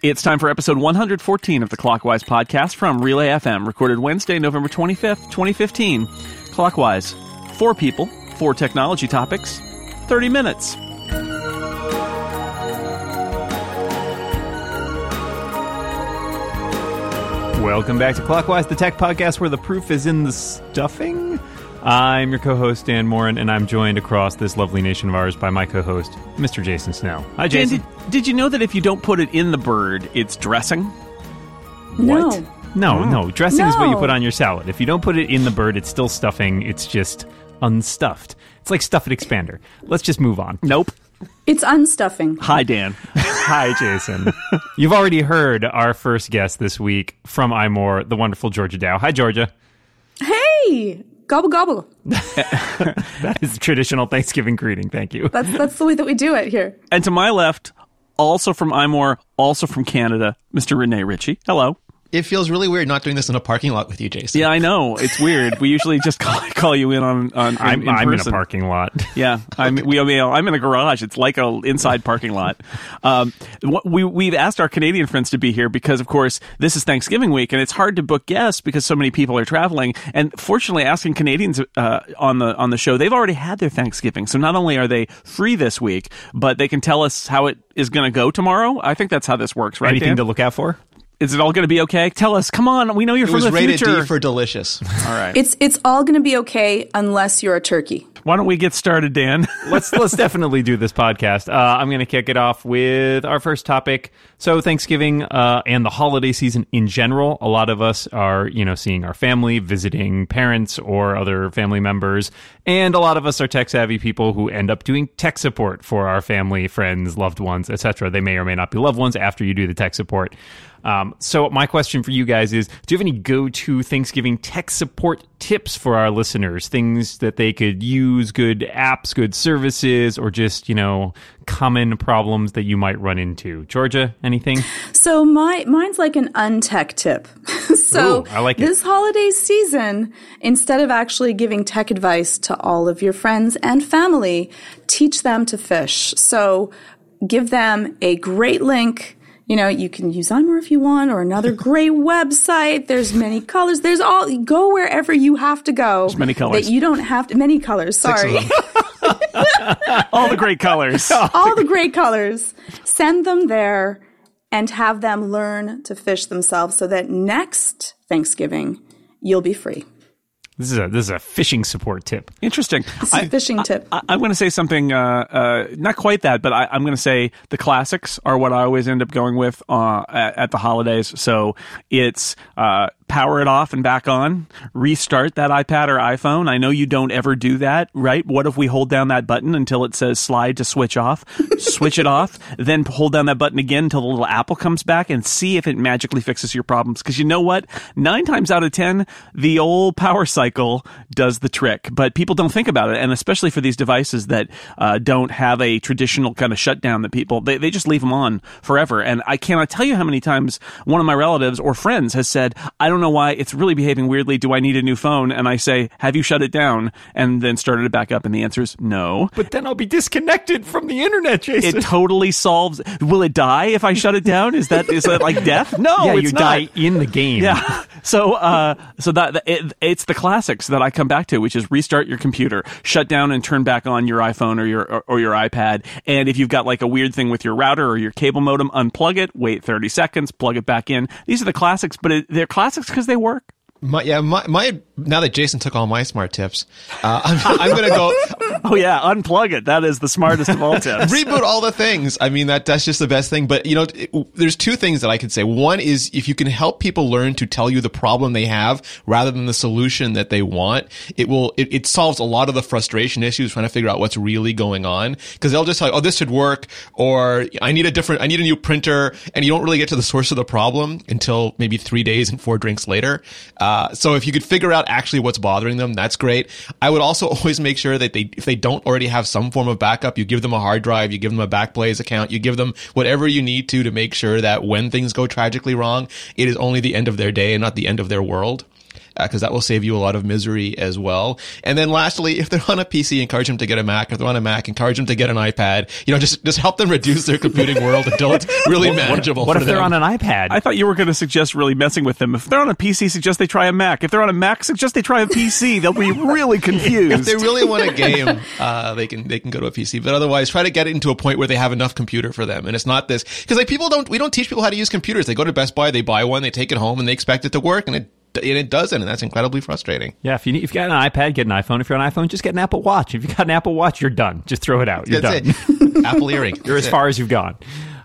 It's time for episode 114 of the Clockwise podcast from Relay FM, recorded Wednesday, November 25th, 2015. Clockwise, four people, four technology topics, 30 minutes. Welcome back to Clockwise, the tech podcast where the proof is in the stuffing. I'm your co-host Dan Moren, and I'm joined across this lovely nation of ours by my co-host, Mr. Jason Snell. Hi, Dan, Jason. did, did you know that if you don't put it in the bird, it's dressing? No. No, no, dressing is what you put on your salad. If you don't put it in the bird, it's still stuffing. It's just unstuffed. It's like stuffed expander. Let's just move on. Nope. It's unstuffing. Hi, Dan. Hi, Jason. You've already heard our first guest this week from iMore, the wonderful Georgia Dow. Hi, Georgia. Hey, gobble gobble. That is traditional Thanksgiving greeting. Thank you. That's that's the way that we do it here. and to my left, also from iMore, also from Canada, Mr. Rene Ritchie. Hello. It feels really weird not doing this in a parking lot with you, Jason. Yeah, I know. It's weird. We usually just call, call you in on, on in, I'm, in I'm in a parking lot. Yeah, I'm we. I mean, I'm in a garage. It's like a inside parking lot. Um, we we've asked our Canadian friends to be here because, of course, this is Thanksgiving week, and it's hard to book guests because so many people are traveling. And fortunately, asking Canadians uh, on the on the show, they've already had their Thanksgiving, so not only are they free this week, but they can tell us how it is going to go tomorrow. I think that's how this works, right? Anything Dan? to look out for? Is it all going to be okay? Tell us. Come on, we know you're It from was the rated future. D for delicious. all right. It's it's all going to be okay unless you're a turkey. Why don't we get started, Dan? let's let's definitely do this podcast. Uh, I'm going to kick it off with our first topic. So Thanksgiving uh, and the holiday season in general, a lot of us are you know seeing our family, visiting parents or other family members, and a lot of us are tech savvy people who end up doing tech support for our family, friends, loved ones, etc. They may or may not be loved ones after you do the tech support. Um, so my question for you guys is: Do you have any go-to Thanksgiving tech support tips for our listeners? Things that they could use, good apps, good services, or just you know common problems that you might run into. Georgia, anything? So my mine's like an untech tip. so Ooh, I like it. this holiday season, instead of actually giving tech advice to all of your friends and family, teach them to fish. So give them a great link. You know, you can use iMore if you want, or another great website. There's many colors. There's all go wherever you have to go. There's many colors. that you don't have to. Many colors. Sorry. all the great colors. all the great colors. Send them there and have them learn to fish themselves so that next Thanksgiving you'll be free. This is a this is a fishing support tip. Interesting. It's a fishing tip. I, I'm going to say something, uh, uh, not quite that, but I, I'm going to say the classics are what I always end up going with uh, at, at the holidays. So it's uh, power it off and back on, restart that iPad or iPhone. I know you don't ever do that, right? What if we hold down that button until it says slide to switch off, switch it off, then hold down that button again until the little apple comes back and see if it magically fixes your problems? Because you know what? Nine times out of ten, the old power cycle does the trick, but people don't think about it. And especially for these devices that uh, don't have a traditional kind of shutdown that people, they, they just leave them on forever. And I cannot tell you how many times one of my relatives or friends has said, I don't know why it's really behaving weirdly. Do I need a new phone? And I say, have you shut it down? And then started it back up. And the answer is no. But then I'll be disconnected from the internet, Jason. It totally solves. Will it die if I shut it down? Is that is that like death? No, yeah, it's you not. die in the game. Yeah. So, uh, so that that- it, it's the classics that I come back to, which is restart your computer, shut down and turn back on your iPhone or your or, or your iPad. And if you've got like a weird thing with your router or your cable modem, unplug it, wait 30 seconds, plug it back in. These are the classics, but it, they're classics because they work. My, yeah, my, my now that Jason took all my smart tips, uh, I'm, I'm gonna go Oh yeah, unplug it. That is the smartest of all tips. reboot all the things. I mean that that's just the best thing. But you know, it, there's two things that I could say. One is if you can help people learn to tell you the problem they have rather than the solution that they want, it will it, it solves a lot of the frustration issues trying to figure out what's really going on. Because they'll just tell you, oh, this should work, or I need a different, I need a new printer, and you don't really get to the source of the problem until maybe three days and four drinks later. Uh, Uh, so if you could figure out actually what's bothering them, that's great. I would also always make sure that they, if they don't already have some form of backup, you give them a hard drive, you give them a Backblaze account, you give them whatever you need to to make sure that when things go tragically wrong, it is only the end of their day and not the end of their world. Because that will save you a lot of misery as well. And then lastly, if they're on a PC, encourage them to get a Mac. If they're on a Mac, encourage them to get an iPad. You know, just just help them reduce their computing world until it's really manageable. What for if they're them. on an iPad? I thought you were going to suggest really messing with them. If they're on a PC, suggest they try a Mac. If they're on a Mac, suggest they try a PC. They'll be really confused. if they really want a game, uh, they can they can go to a PC. But otherwise, try to get it into a point where they have enough computer for them. And it's not this because like people don't we don't teach people how to use computers. They go to Best Buy, they buy one, they take it home, and they expect it to work, and it and it doesn't, and that's incredibly frustrating. yeah, if you need, if you got an iPad, get an iPhone. If you're on iPhone, just get an Apple Watch. If you got an Apple Watch, you're done. Just throw it out. You're That's done. it. Apple earring. You're as far as you've gone.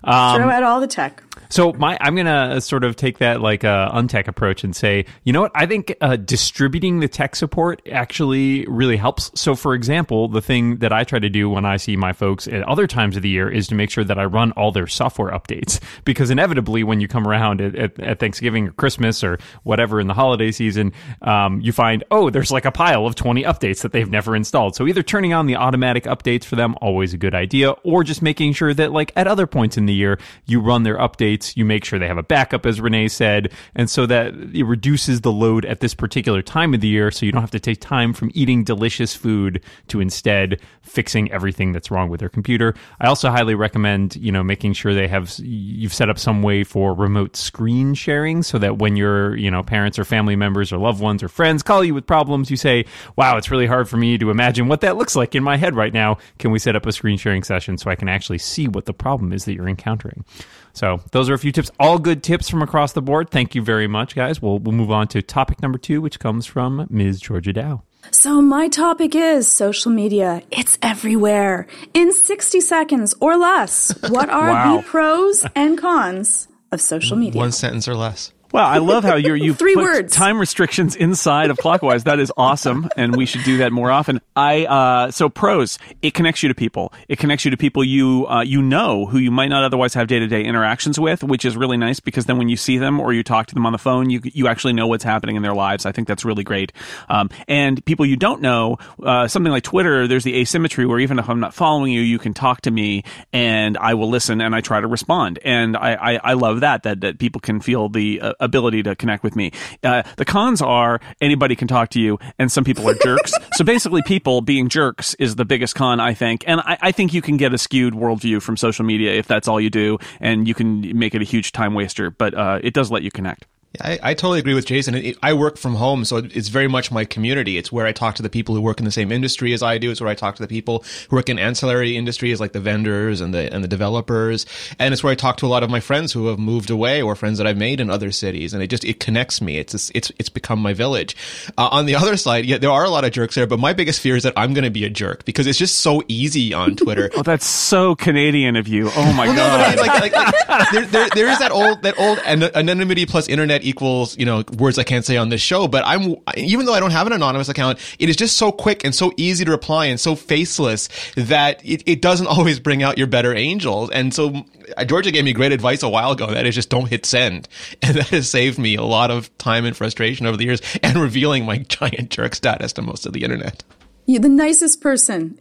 Um, Throw out all the tech. So my, I'm gonna sort of take that like uh, untech approach and say, you know what? I think uh, distributing the tech support actually really helps. So, for example, the thing that I try to do when I see my folks at other times of the year is to make sure that I run all their software updates because inevitably, when you come around at, at, at Thanksgiving or Christmas or whatever in the holiday season, um, you find oh, there's like a pile of 20 updates that they've never installed. So either turning on the automatic updates for them, always a good idea, or just making sure that like at other points in the year you run their updates, you make sure they have a backup, as Rene said, and so that it reduces the load at this particular time of the year, so you don't have to take time from eating delicious food to instead fixing everything that's wrong with their computer. I also highly recommend you know making sure they have you've set up some way for remote screen sharing, so that when your you know parents or family members or loved ones or friends call you with problems, you say, "Wow, it's really hard for me to imagine what that looks like in my head right now. Can we set up a screen sharing session so I can actually see what the problem is that you're encountering?" So those are a few tips. All good tips from across the board. Thank you very much, guys. We'll we'll move on to topic number two, which comes from Ms. Georgia Dow. So, my topic is social media. It's everywhere. In 60 seconds or less, what are Wow. the pros and cons of social media? One sentence or less. Well, I love how you're you Three put words. time restrictions inside of Clockwise. That is awesome, and we should do that more often. I uh, so pros. It connects you to people. It connects you to people you uh, you know who you might not otherwise have day to day interactions with, which is really nice because then when you see them or you talk to them on the phone, you you actually know what's happening in their lives. I think that's really great. Um, and people you don't know, uh, something like Twitter, there's the asymmetry where even if I'm not following you, you can talk to me and I will listen and I try to respond. And I I, I love that that that people can feel the uh, ability to connect with me. Uh, the cons are anybody can talk to you, and some people are jerks. so basically, people being jerks is the biggest con, I think. And I, I think you can get a skewed worldview from social media if that's all you do, and you can make it a huge time waster. But uh, it does let you connect. I, I totally agree with Jason. It, I work from home, so it's very much my community. It's where I talk to the people who work in the same industry as I do. It's where I talk to the people who work in ancillary industries like the vendors and the and the developers. And it's where I talk to a lot of my friends who have moved away or friends that I've made in other cities. And it just it connects me. It's just, it's it's become my village. Uh, on the other side, yeah, there are a lot of jerks there, but my biggest fear is that I'm going to be a jerk because it's just so easy on Twitter. Oh, that's so Canadian of you. Oh my No, I god. mean, like, like, like there, there, there is that old, that old anonymity plus internet equals, you know, words I can't say on this show. But I'm, even though I don't have an anonymous account, it is just so quick and so easy to reply and so faceless that it, it doesn't always bring out your better angels. And so uh, Georgia gave me great advice a while ago. That is just don't hit send. And that has saved me a lot of time and frustration over the years and revealing my giant jerk status to most of the internet. You're the nicest person.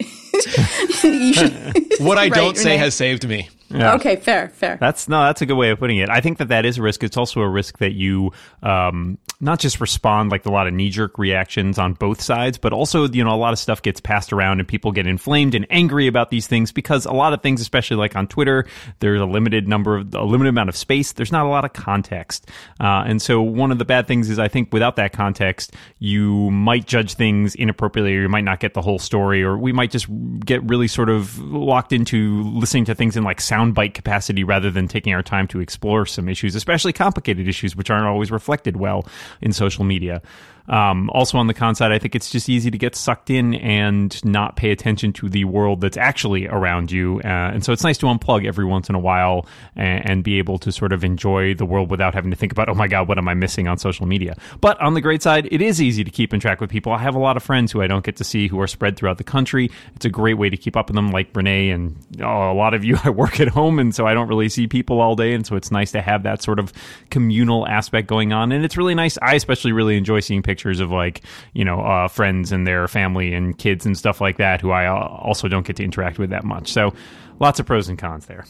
What I Right, don't say Rene. has saved me. Okay, fair, fair. That's no, that's a good way of putting it. I think that that is a risk. It's also a risk that you um, not just respond like a lot of knee jerk reactions on both sides, but also you know a lot of stuff gets passed around and people get inflamed and angry about these things because a lot of things, especially like on Twitter, there's a limited number of a limited amount of space. There's not a lot of context, uh, and so one of the bad things is I think without that context, you might judge things inappropriately, or you might not get the whole story, or we might just get really sort of locked into listening to things in like soundbite capacity rather than taking our time to explore some issues, especially complicated issues, which aren't always reflected well in social media. Um, also, on the con side, I think it's just easy to get sucked in and not pay attention to the world that's actually around you. Uh, and so it's nice to unplug every once in a while and, and be able to sort of enjoy the world without having to think about, oh my God, what am I missing on social media? But on the great side, it is easy to keep in track with people. I have a lot of friends who I don't get to see who are spread throughout the country. It's a great way to keep up with them, like Rene and oh, a lot of you. I work at home, and so I don't really see people all day. And so it's nice to have that sort of communal aspect going on. And it's really nice. I especially really enjoy seeing pictures of like, you know, uh, friends and their family and kids and stuff like that who I also don't get to interact with that much. So lots of pros and cons there.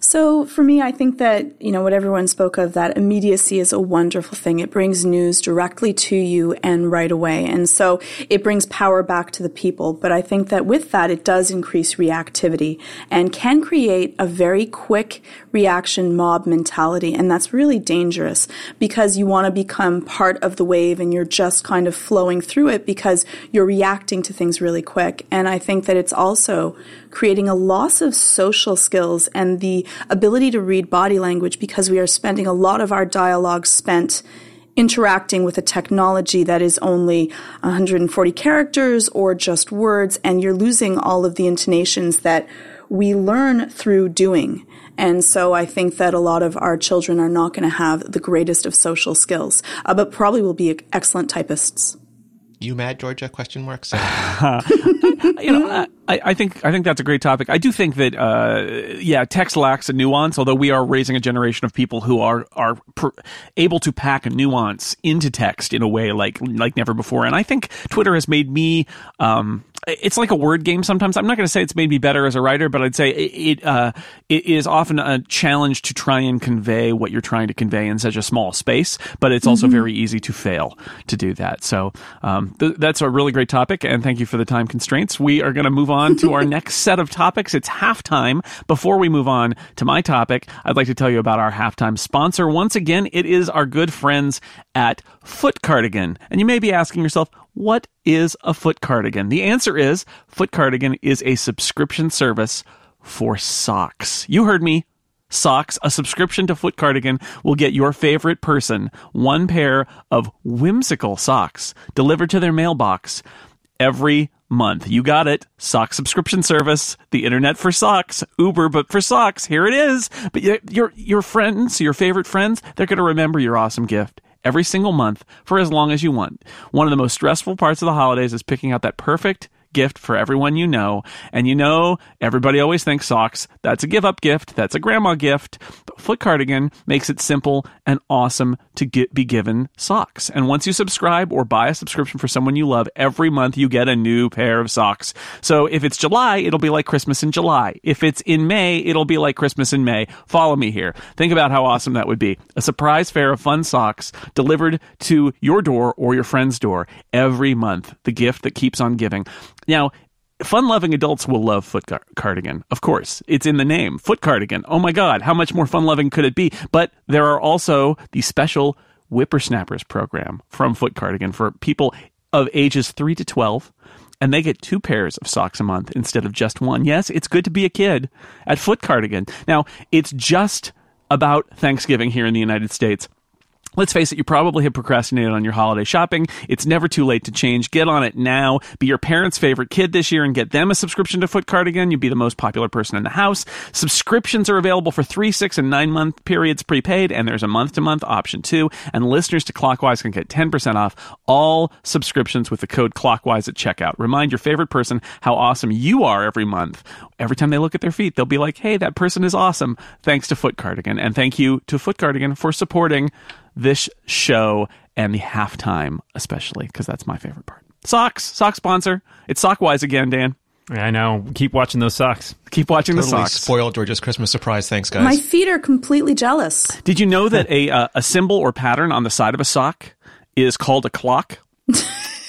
So for me, I think that, you know, what everyone spoke of, that immediacy is a wonderful thing. It brings news directly to you and right away. And so it brings power back to the people. But I think that with that, it does increase reactivity and can create a very quick reaction mob mentality. And that's really dangerous because you want to become part of the wave and you're just kind of flowing through it because you're reacting to things really quick. And I think that it's also creating a loss of social skills and the ability to read body language because we are spending a lot of our dialogue spent interacting with a technology that is only 140 characters or just words, and you're losing all of the intonations that we learn through doing. And so I think that a lot of our children are not going to have the greatest of social skills, uh, but probably will be excellent typists. You mad, Georgia? Question mark. So. you know, I, I, think I think that's a great topic. I do think that uh, yeah, text lacks a nuance. Although we are raising a generation of people who are are pr- able to pack a nuance into text in a way like like never before. And I think Twitter has made me um, it's like a word game sometimes. I'm not going to say it's made me better as a writer, but I'd say it it, uh, it is often a challenge to try and convey what you're trying to convey in such a small space. But it's also mm-hmm. very easy to fail to do that. So um, th- that's a really great topic, and thank you for the time constraints. We are going to move on to our next set of topics. It's halftime. Before we move on to my topic, I'd like to tell you about our halftime sponsor. Once again, it is our good friends at Foot Cardigan, and you may be asking yourself, what is a foot cardigan? The answer is Foot Cardigan is a subscription service for socks. You heard me. Socks, a subscription to Foot Cardigan will get your favorite person one pair of whimsical socks delivered to their mailbox every month. You got it. Sock subscription service, the internet for socks, Uber but for socks. Here it is. But your your friends, your favorite friends, they're going to remember your awesome gift every single month for as long as you want. One of the most stressful parts of the holidays is picking out that perfect gift for everyone you know. And you know, everybody always thinks socks. That's a give up gift. That's a grandma gift. But Foot Cardigan makes it simple and awesome to get, be given socks. And once you subscribe or buy a subscription for someone you love, every month you get a new pair of socks. So if it's July, it'll be like Christmas in July. If it's in May, it'll be like Christmas in May. Follow me here. Think about how awesome that would be. A surprise fair of fun socks delivered to your door or your friend's door every month. The gift that keeps on giving. Now, fun loving adults will love foot cardigan. Of course, it's in the name, foot cardigan. Oh my God, how much more fun loving could it be? But there are also the special whippersnappers program from Foot Cardigan for people of ages 3 to 12 and they get two pairs of socks a month instead of just one. Yes, it's good to be a kid at Foot Cardigan. Now, it's just about Thanksgiving here in the United States. Let's face it, you probably have procrastinated on your holiday shopping. It's never too late to change. Get on it now. Be your parents' favorite kid this year and get them a subscription to Foot Cardigan. You'd be the most popular person in the house. Subscriptions are available for three, six, and nine month periods prepaid, and there's a month to month option too. And listeners to Clockwise can get 10% off all subscriptions with the code Clockwise at checkout. Remind your favorite person how awesome you are every month. Every time they look at their feet, they'll be like, hey, that person is awesome. Thanks to Foot Cardigan. And thank you to Foot Cardigan for supporting this show and the halftime, especially because that's my favorite part. Socks, sock sponsor. It's Sockwise again, Dan. I know. Keep watching those socks. Keep watching totally the socks. Spoiled Georgia's Christmas surprise. Thanks, guys. My feet are completely jealous. Did you know that a uh, a symbol or pattern on the side of a sock is called a clock?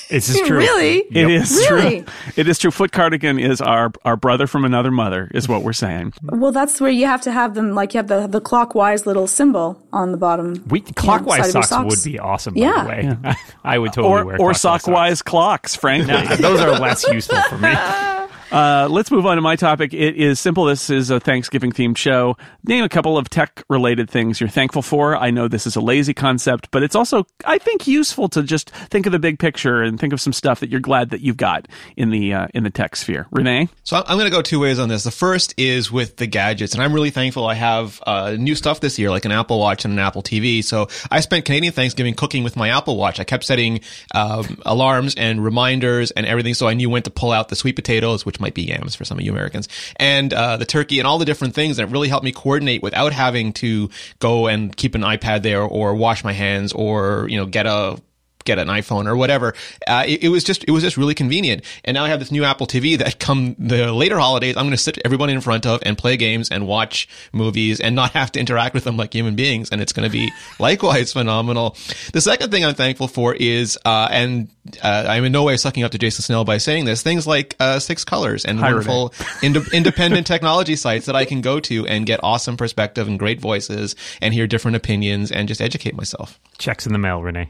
It's just true. Really? It yep. is really? true. It is true. Foot cardigan is our our brother from another mother, is what we're saying. Well, that's where you have to have them. Like you have the the clockwise little symbol on the bottom. We clockwise know, socks, socks, would be awesome. By yeah. the way, yeah. I would totally or, wear or sockwise clocks. Frankly, no, those are less useful for me. Uh, let's move on to my topic. It is simple. This is a Thanksgiving themed show. Name a couple of tech related things you're thankful for. I know this is a lazy concept, but it's also, I think, useful to just think of the big picture and think of some stuff that you're glad that you've got in the uh, in the tech sphere. Rene, so I'm going to go two ways on this. The first is with the gadgets, and I'm really thankful I have uh, new stuff this year, like an Apple Watch and an Apple TV. So I spent Canadian Thanksgiving cooking with my Apple Watch. I kept setting um, alarms and reminders and everything, so I knew when to pull out the sweet potatoes, might be yams for some of you Americans, and uh, the turkey and all the different things. And it really helped me coordinate without having to go and keep an iPad there or wash my hands or you know get a get an iPhone or whatever. Uh, it, it, was just it was just really convenient. And now I have this new Apple TV that come the later holidays, I'm going to sit everyone in front of and play games and watch movies and not have to interact with them like human beings. And it's going to be likewise phenomenal. The second thing I'm thankful for is, uh, and uh, I'm in no way sucking up to Jason Snell by saying this, things like uh, Six Colors and Hi, wonderful ind- independent technology sites that I can go to and get awesome perspective and great voices and hear different opinions and just educate myself. Checks in the mail, Rene.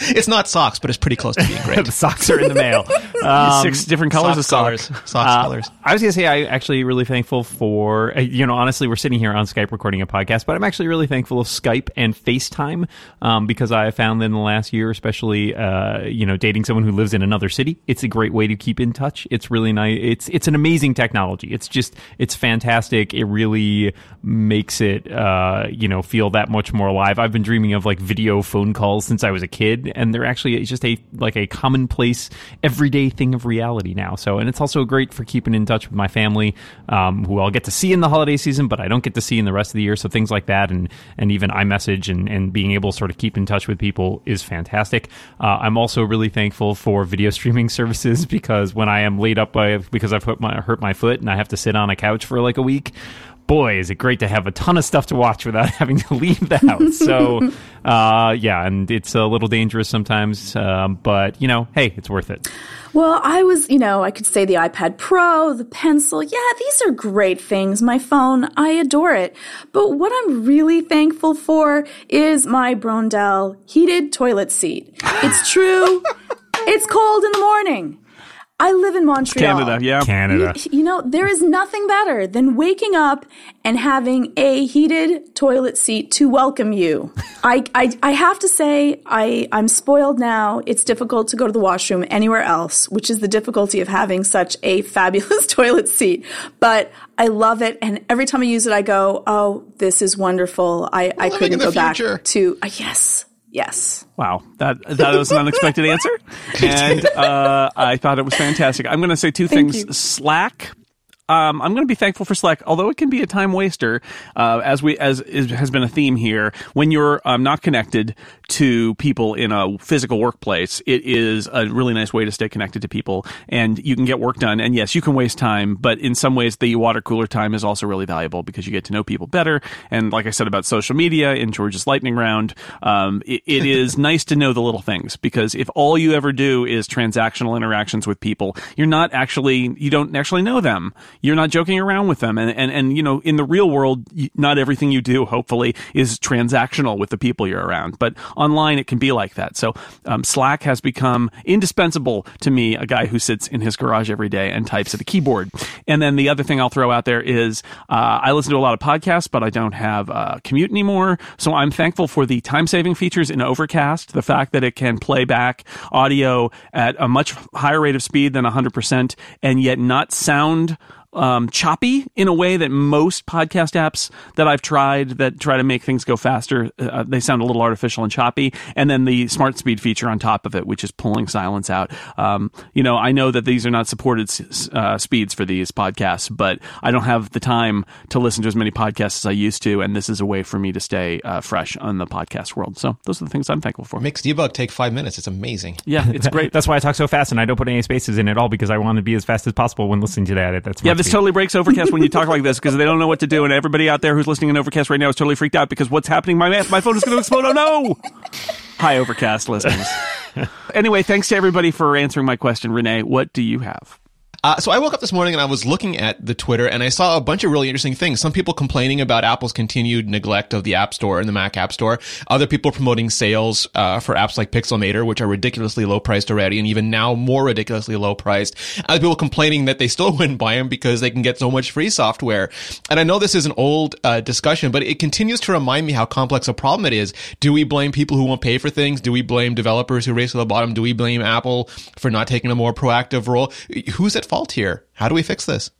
It's not socks, but it's pretty close to being great. the socks are in the mail. Um, Six different colors of colors, socks. socks Uh, colors. I was going to say, I'm actually really thankful for, uh, you know, honestly, we're sitting here on Skype recording a podcast, but I'm actually really thankful of Skype and FaceTime um, because I found in the last year, especially, uh, you know, dating someone who lives in another city, it's a great way to keep in touch. It's really nice. It's, it's an amazing technology. It's just, it's fantastic. It really makes it, uh, you know, feel that much more alive. I've been dreaming of like video phone calls since I was a kid, and they're actually just a like a commonplace, everyday thing of reality now. So, and it's also great for keeping in touch with my family, um, who I'll get to see in the holiday season, but I don't get to see in the rest of the year. So things like that, and and even iMessage and and being able to sort of keep in touch with people is fantastic. Uh, I'm also really thankful for video streaming services because when I am laid up by because I've hurt my hurt my foot and I have to sit on a couch for like a week boy, is it great to have a ton of stuff to watch without having to leave the house. So, uh, yeah, and it's a little dangerous sometimes, um, but you know, hey, it's worth it. Well, I was, you know, I could say the iPad Pro, the pencil. Yeah, these are great things. My phone, I adore it. But what I'm really thankful for is my Brondell heated toilet seat. It's true. it's cold in the morning. I live in Montreal. Canada, yeah. Canada. You, you know, there is nothing better than waking up and having a heated toilet seat to welcome you. I, I, I have to say, I, I'm spoiled now. It's difficult to go to the washroom anywhere else, which is the difficulty of having such a fabulous toilet seat. But I love it. And every time I use it, I go, oh, this is wonderful. I, I living couldn't in the go back to, uh, yes, yes. Wow, that that was an unexpected answer, and uh, I thought it was fantastic. I'm going to say two Thank things. you. Slack. Um, I'm going to be thankful for Slack, although it can be a time waster, uh, as we as is, has been a theme here. When you're um, not connected to people in a physical workplace, it is a really nice way to stay connected to people, and you can get work done. And yes, you can waste time, but in some ways, the water cooler time is also really valuable because you get to know people better. And like I said about social media in George's lightning round, um, it, it is nice to know the little things because if all you ever do is transactional interactions with people, you're not actually you don't actually know them. You're not joking around with them, and and and you know in the real world, not everything you do hopefully is transactional with the people you're around, but online it can be like that. So um, Slack has become indispensable to me, a guy who sits in his garage every day and types at a keyboard. And then the other thing I'll throw out there is uh, I listen to a lot of podcasts, but I don't have a commute anymore. So I'm thankful for the time saving features in Overcast, the fact that it can play back audio at a much higher rate of speed than 100% and yet not sound um, choppy in a way that most podcast apps that I've tried that try to make things go faster, uh, they sound a little artificial and choppy. And then the smart speed feature on top of it, which is pulling silence out. Um, you know, I know that these are not supported s- uh, speeds for these podcasts, but I don't have the time to listen to as many podcasts as I used to. And this is a way for me to stay uh, fresh on the podcast world. So those are the things I'm thankful for. Makes debug take five minutes. It's amazing. Yeah, it's great. That's why I talk so fast and I don't put any spaces in at all because I want to be as fast as possible when listening to that. That's Yeah, this totally breaks Overcast when you talk like this because they don't know what to do, and everybody out there who's listening in Overcast right now is totally freaked out because what's happening? My my phone is going to explode! Oh no! Hi, Overcast listeners. anyway, thanks to everybody for answering my question, Rene. What do you have? Uh, so I woke up this morning and I was looking at the Twitter and I saw a bunch of really interesting things. Some people complaining about Apple's continued neglect of the App Store and the Mac App Store. Other people promoting sales uh, for apps like Pixelmator, which are ridiculously low priced already, and even now more ridiculously low priced. Other people complaining that they still wouldn't buy them because they can get so much free software. And I know this is an old uh, discussion, but it continues to remind me how complex a problem it is. Do we blame people who won't pay for things? Do we blame developers who race to the bottom? Do we blame Apple for not taking a more proactive role? Who's at fault here? How do we fix this?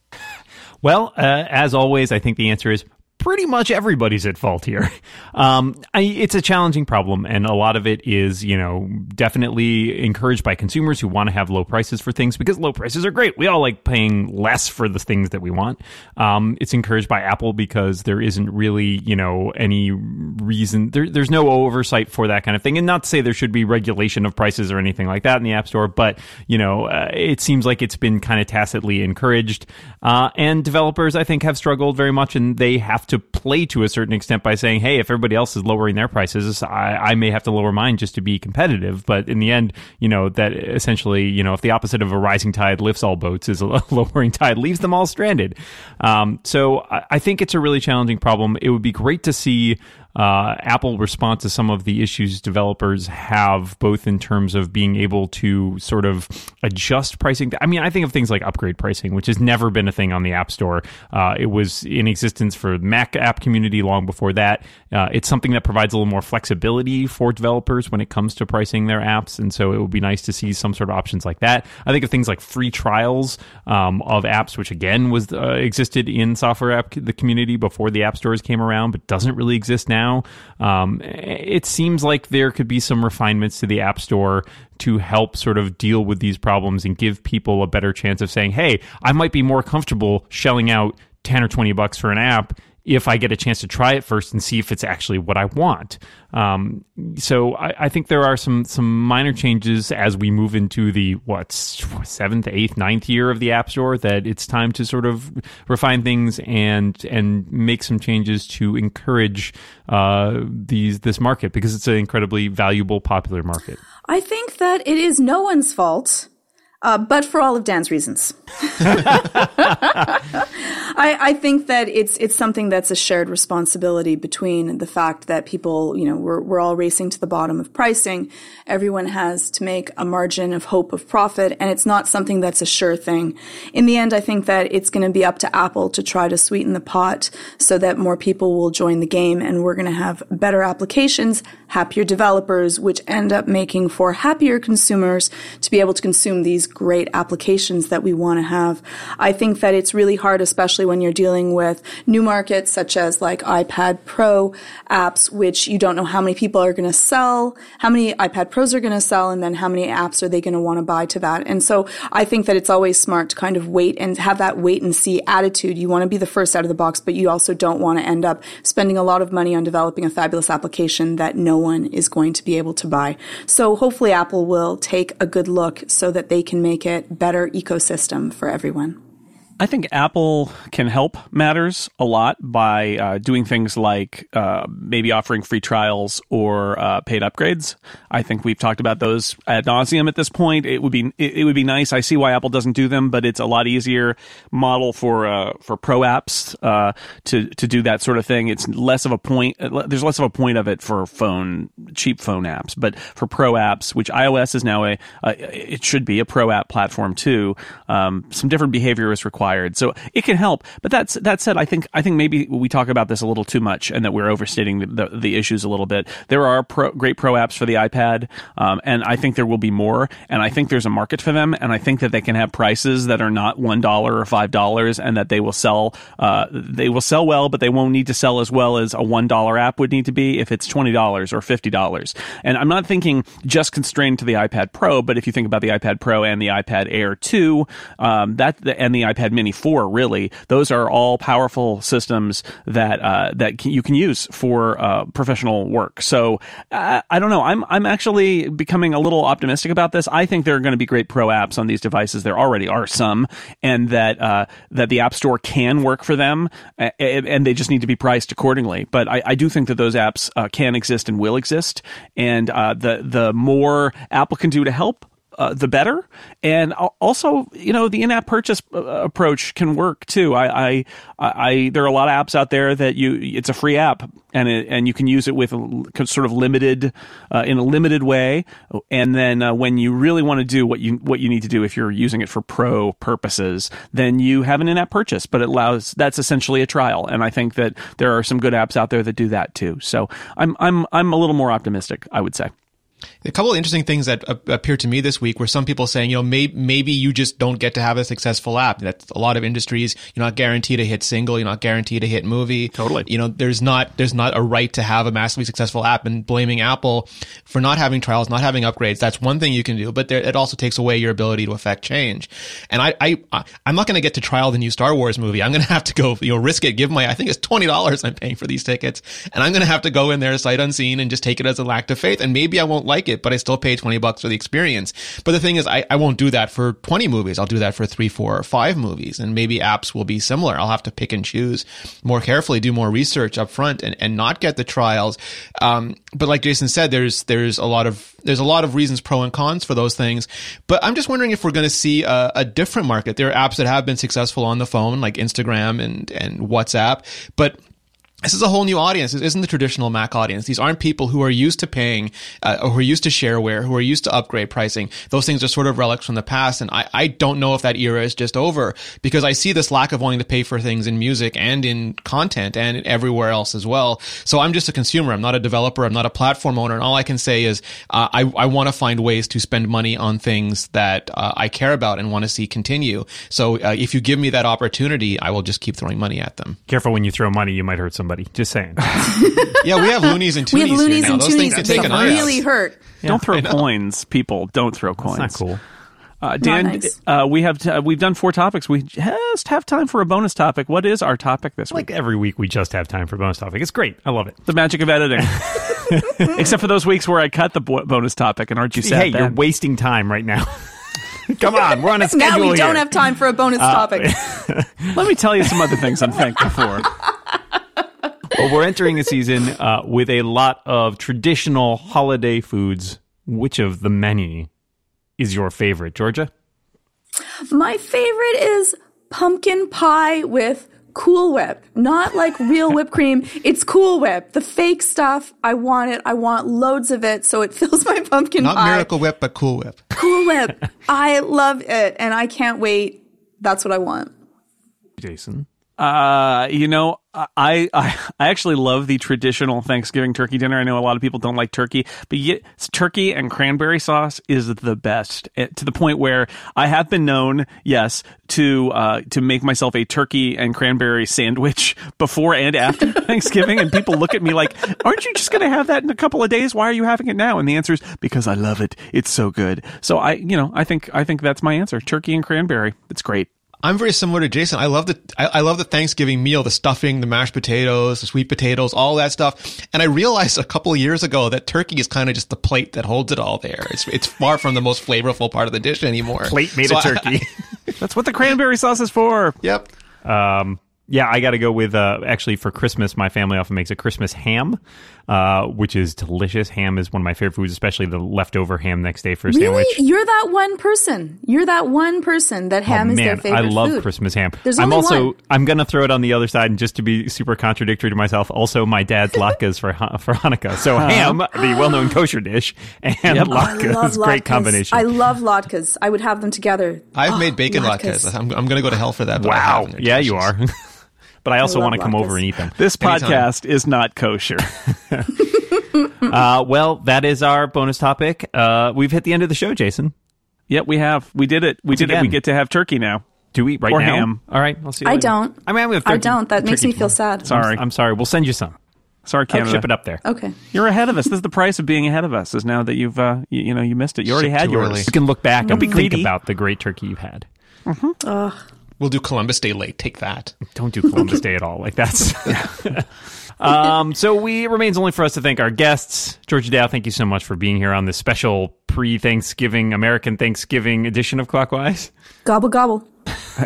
Well, uh, as always, I think the answer is pretty much everybody's at fault here. Um, I, it's a challenging problem, and a lot of it is, you know, definitely encouraged by consumers who want to have low prices for things because low prices are great. We all like paying less for the things that we want. Um, it's encouraged by Apple because there isn't really, you know, any reason there, there's no oversight for that kind of thing. And not to say there should be regulation of prices or anything like that in the App Store, but you know, uh, it seems like it's been kind of tacitly encouraged. Uh, and developers, I think, have struggled very much, and they have to play to a certain extent by saying, "Hey, if everybody else is lowering their prices, I, I may have to lower mine just to be competitive." But in the end, you know, that essentially, you know, if the opposite of a rising tide lifts all boats, is a lowering tide leaves them all stranded. Um, so I, I think it's a really challenging problem. It would be great to see uh, Apple respond to some of the issues developers have, both in terms of being able to sort of adjust pricing. I mean, I think of things like upgrade pricing, which has never been a thing on the App Store. Uh, it was in existence for Mac app community long before that. Uh, it's something that provides a little more flexibility for developers when it comes to pricing their apps, and so it would be nice to see some sort of options like that. I think of things like free trials um, of apps, which again was uh, existed in software app the community before the app stores came around, but doesn't really exist now now. Um, it seems like there could be some refinements to the App Store to help sort of deal with these problems and give people a better chance of saying, hey, I might be more comfortable shelling out 10 or 20 bucks for an app if I get a chance to try it first and see if it's actually what I want. Um, so I, I, think there are some some minor changes as we move into the what seventh, eighth, ninth year of the App Store that it's time to sort of refine things and and make some changes to encourage uh, these this market because it's an incredibly valuable, popular market. I think that it is no one's fault uh, but for all of Dan's reasons. I, I, think that it's it's something that's a shared responsibility between the fact that people, you know, we're we're all racing to the bottom of pricing. Everyone has to make a margin of hope of profit, and it's not something that's a sure thing. In the end, I think that it's going to be up to Apple to try to sweeten the pot so that more people will join the game, and we're going to have better applications, happier developers, which end up making for happier consumers to be able to consume these great applications that we want to have. I think that it's really hard, especially when you're dealing with new markets such as like iPad Pro apps, which you don't know how many people are going to sell, how many iPad Pros are going to sell, and then how many apps are they going to want to buy to that. And so I think that it's always smart to kind of wait and have that wait and see attitude. You want to be the first out of the box, but you also don't want to end up spending a lot of money on developing a fabulous application that no one is going to be able to buy. So hopefully Apple will take a good look so that they can make it better ecosystem for everyone. I think Apple can help matters a lot by uh, doing things like uh, maybe offering free trials or uh, paid upgrades. I think we've talked about those ad nauseum at this point. It would be it, would be nice. I see why Apple doesn't do them, but it's a lot easier model for uh, for pro apps uh, to to do that sort of thing. It's less of a point. There's less of a point of it for phone cheap phone apps, but for pro apps, which iOS is now a, a it should be a pro app platform too. Um, some different behavior is required required. So it can help. But that's that said, I think I think maybe we talk about this a little too much and that we're overstating the, the, the issues a little bit. There are pro, great pro apps for the iPad, um, and I think there will be more. And I think there's a market for them, and I think that they can have prices that are not one dollar or five dollars, and that they will sell. Uh, they will sell well, but they won't need to sell as well as a one dollar app would need to be if it's twenty dollars or fifty dollars. And I'm not thinking just constrained to the iPad Pro, but if you think about the iPad Pro and the iPad Air 2, um, that and the iPad Mini 4 really. Those are all powerful systems that uh, that can, you can use for uh, professional work. So uh, I don't know. I'm I'm actually becoming a little optimistic about this. I think there are going to be great pro apps on these devices. There already are some and that uh, that the app store can work for them and they just need to be priced accordingly. But I, I do think that those apps uh, can exist and will exist. And uh, the the more Apple can do to help uh, the better. And also, you know, the in-app purchase uh, approach can work too. I, I, I, there are a lot of apps out there that you, it's a free app and it, and you can use it with a, sort of limited, uh, in a limited way. And then uh, when you really want to do what you, what you need to do, if you're using it for pro purposes, then you have an in-app purchase, but it allows, that's essentially a trial. And I think that there are some good apps out there that do that too. So I'm, I'm, I'm a little more optimistic, I would say. A couple of interesting things that appeared to me this week were some people saying, you know, may- maybe you just don't get to have a successful app. That's a lot of industries. You're not guaranteed to hit single. You're not guaranteed to hit movie. Totally. You know, there's not there's not a right to have a massively successful app. And blaming Apple for not having trials, not having upgrades, that's one thing you can do. But there, it also takes away your ability to affect change. And I, I, I I'm not going to get to trial the new Star Wars movie. I'm going to have to go, you know, risk it. Give my I think it's twenty dollars I'm paying for these tickets, and I'm going to have to go in there sight unseen and just take it as a lack of faith. And maybe I won't like it, but I still pay 20 bucks for the experience. But the thing is, I, I won't do that for 20 movies. I'll do that for three, four, or five movies. And maybe apps will be similar. I'll have to pick and choose more carefully, do more research up front and, and not get the trials. Um, but like Jason said, there's, there's a lot of, there's a lot of reasons pro and cons for those things. But I'm just wondering if we're going to see a, a different market. There are apps that have been successful on the phone, like Instagram and, and WhatsApp, but this is a whole new audience. This isn't the traditional Mac audience. These aren't people who are used to paying, uh, or who are used to shareware, who are used to upgrade pricing. Those things are sort of relics from the past. And I, I don't know if that era is just over because I see this lack of wanting to pay for things in music and in content and everywhere else as well. So I'm just a consumer. I'm not a developer. I'm not a platform owner. And all I can say is, uh, I, I want to find ways to spend money on things that uh, I care about and want to see continue. So uh, if you give me that opportunity, I will just keep throwing money at them. Careful when you throw money, you might hurt somebody. Just saying. Yeah, we have loonies and We toonies have loonies here now. and Those things toonies can that take an eye out. really hurt. don't throw coins, people. Don't throw coins. Not cool. Uh, Dan, nice. uh, we have t- we've done four topics. We just have time for a bonus topic. What is our topic this Like week? every week, we just have time for bonus topic. It's great. I love it. The magic of editing. Except for those weeks where I cut the bo- bonus topic, and aren't you sad? hey, you're then? wasting time right now. Come on, we're on a schedule Now we don't have time for a bonus Uh, topic. Let me tell you some other things I'm thankful for. Well, we're entering a season uh, with a lot of traditional holiday foods. Which of the many is your favorite, Georgia? My favorite is pumpkin pie with Cool Whip. Not like real whipped cream. It's Cool Whip. The fake stuff. I want it. I want loads of it so it fills my pumpkin Not pie. Miracle Whip, but Cool Whip. Cool Whip. I love it and I can't wait. That's what I want. Jason. Uh, you know, I, I I actually love the traditional Thanksgiving turkey dinner. I know a lot of people don't like turkey, but yet turkey and cranberry sauce is the best. eh, To the point where I have been known, yes, to uh, to make myself a turkey and cranberry sandwich before and after Thanksgiving, and people look at me like, "Aren't you just going to have that in a couple of days? Why are you having it now?" And the answer is because I love it. It's so good. So I, you know, I think I think that's my answer: turkey and cranberry. It's great. I'm very similar to Jason. I love the I, I love the Thanksgiving meal, the stuffing, the mashed potatoes, the sweet potatoes, all that stuff. And I realized a couple of years ago that turkey is kind of just the plate that holds it all there. It's it's far from the most flavorful part of the dish anymore. Plate made So of I- turkey. That's what the cranberry sauce is for. yep. Um, yeah, I got to go with uh, actually for Christmas. My family often makes a Christmas ham, uh, which is delicious. Ham is one of my favorite foods, especially the leftover ham next day for a Really? sandwich. You're that one person. You're that one person that ham oh, is man, their favorite I love food. Christmas ham. There's I'm only also one. I'm gonna throw it on the other side, and just to be super contradictory to myself, also my dad's latkes for Han- for Hanukkah. So ham, the well-known kosher dish, and I latkes, love great latkes. combination. I love latkes. I would have them together. I've Oh, made bacon latkes. latkes. I'm, I'm going to go to hell for that. But wow, have, yeah, you are. delicious. but I also love want to come latkes. over and eat them. This Anytime. podcast is not kosher. Uh, well, that is our bonus topic. Uh, we've hit the end of the show, Jason. Yep, we have. We did it. We did it. We get to have turkey now. Do we right Or now? ham. All right, I'll see. You I later. don't. I mean, we have I don't. That makes me feel tomorrow. sad. Sorry. I'm sorry. We'll send you some. Sorry, I'll Canada. ship it up there. Okay. You're ahead of us. This is the price of being ahead of us. Is now that you've uh, you, you know you missed it. You already Shipped had too yours. early. You can look back and be think greedy. about the great turkey you've had. We'll do Columbus Day late. Take that. Don't do Columbus Day at all. Like that's. um, so we it remains only for us to thank our guests, Georgia Dow. Thank you so much for being here on this special pre-Thanksgiving American Thanksgiving edition of Clockwise. Gobble gobble.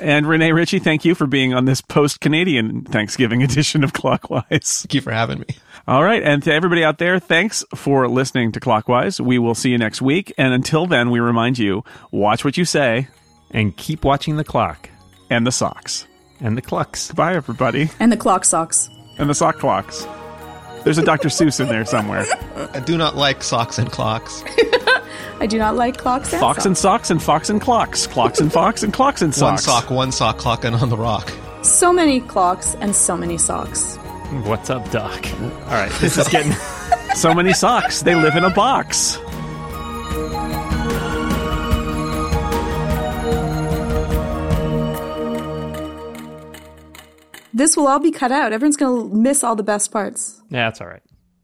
And Rene Ritchie, thank you for being on this post-Canadian Thanksgiving edition of Clockwise. Thank you for having me. All right, and to everybody out there, thanks for listening to Clockwise. We will see you next week, and until then, we remind you: watch what you say And keep watching the clock and the socks. and the clucks. Bye, everybody, And the clock socks. and the sock clocks. There's a Dr. Seuss in there somewhere. I do not like socks and clocks. I do not like clocks and socks. Fox and socks. socks and fox and clocks, clocks and fox and clocks and socks. One sock, one sock clocking on the rock. So many clocks and so many socks. What's up, Doc? All right, this is getting. So many socks. They live in a box. This will all be cut out. Everyone's going to miss all the best parts. Yeah, that's all right.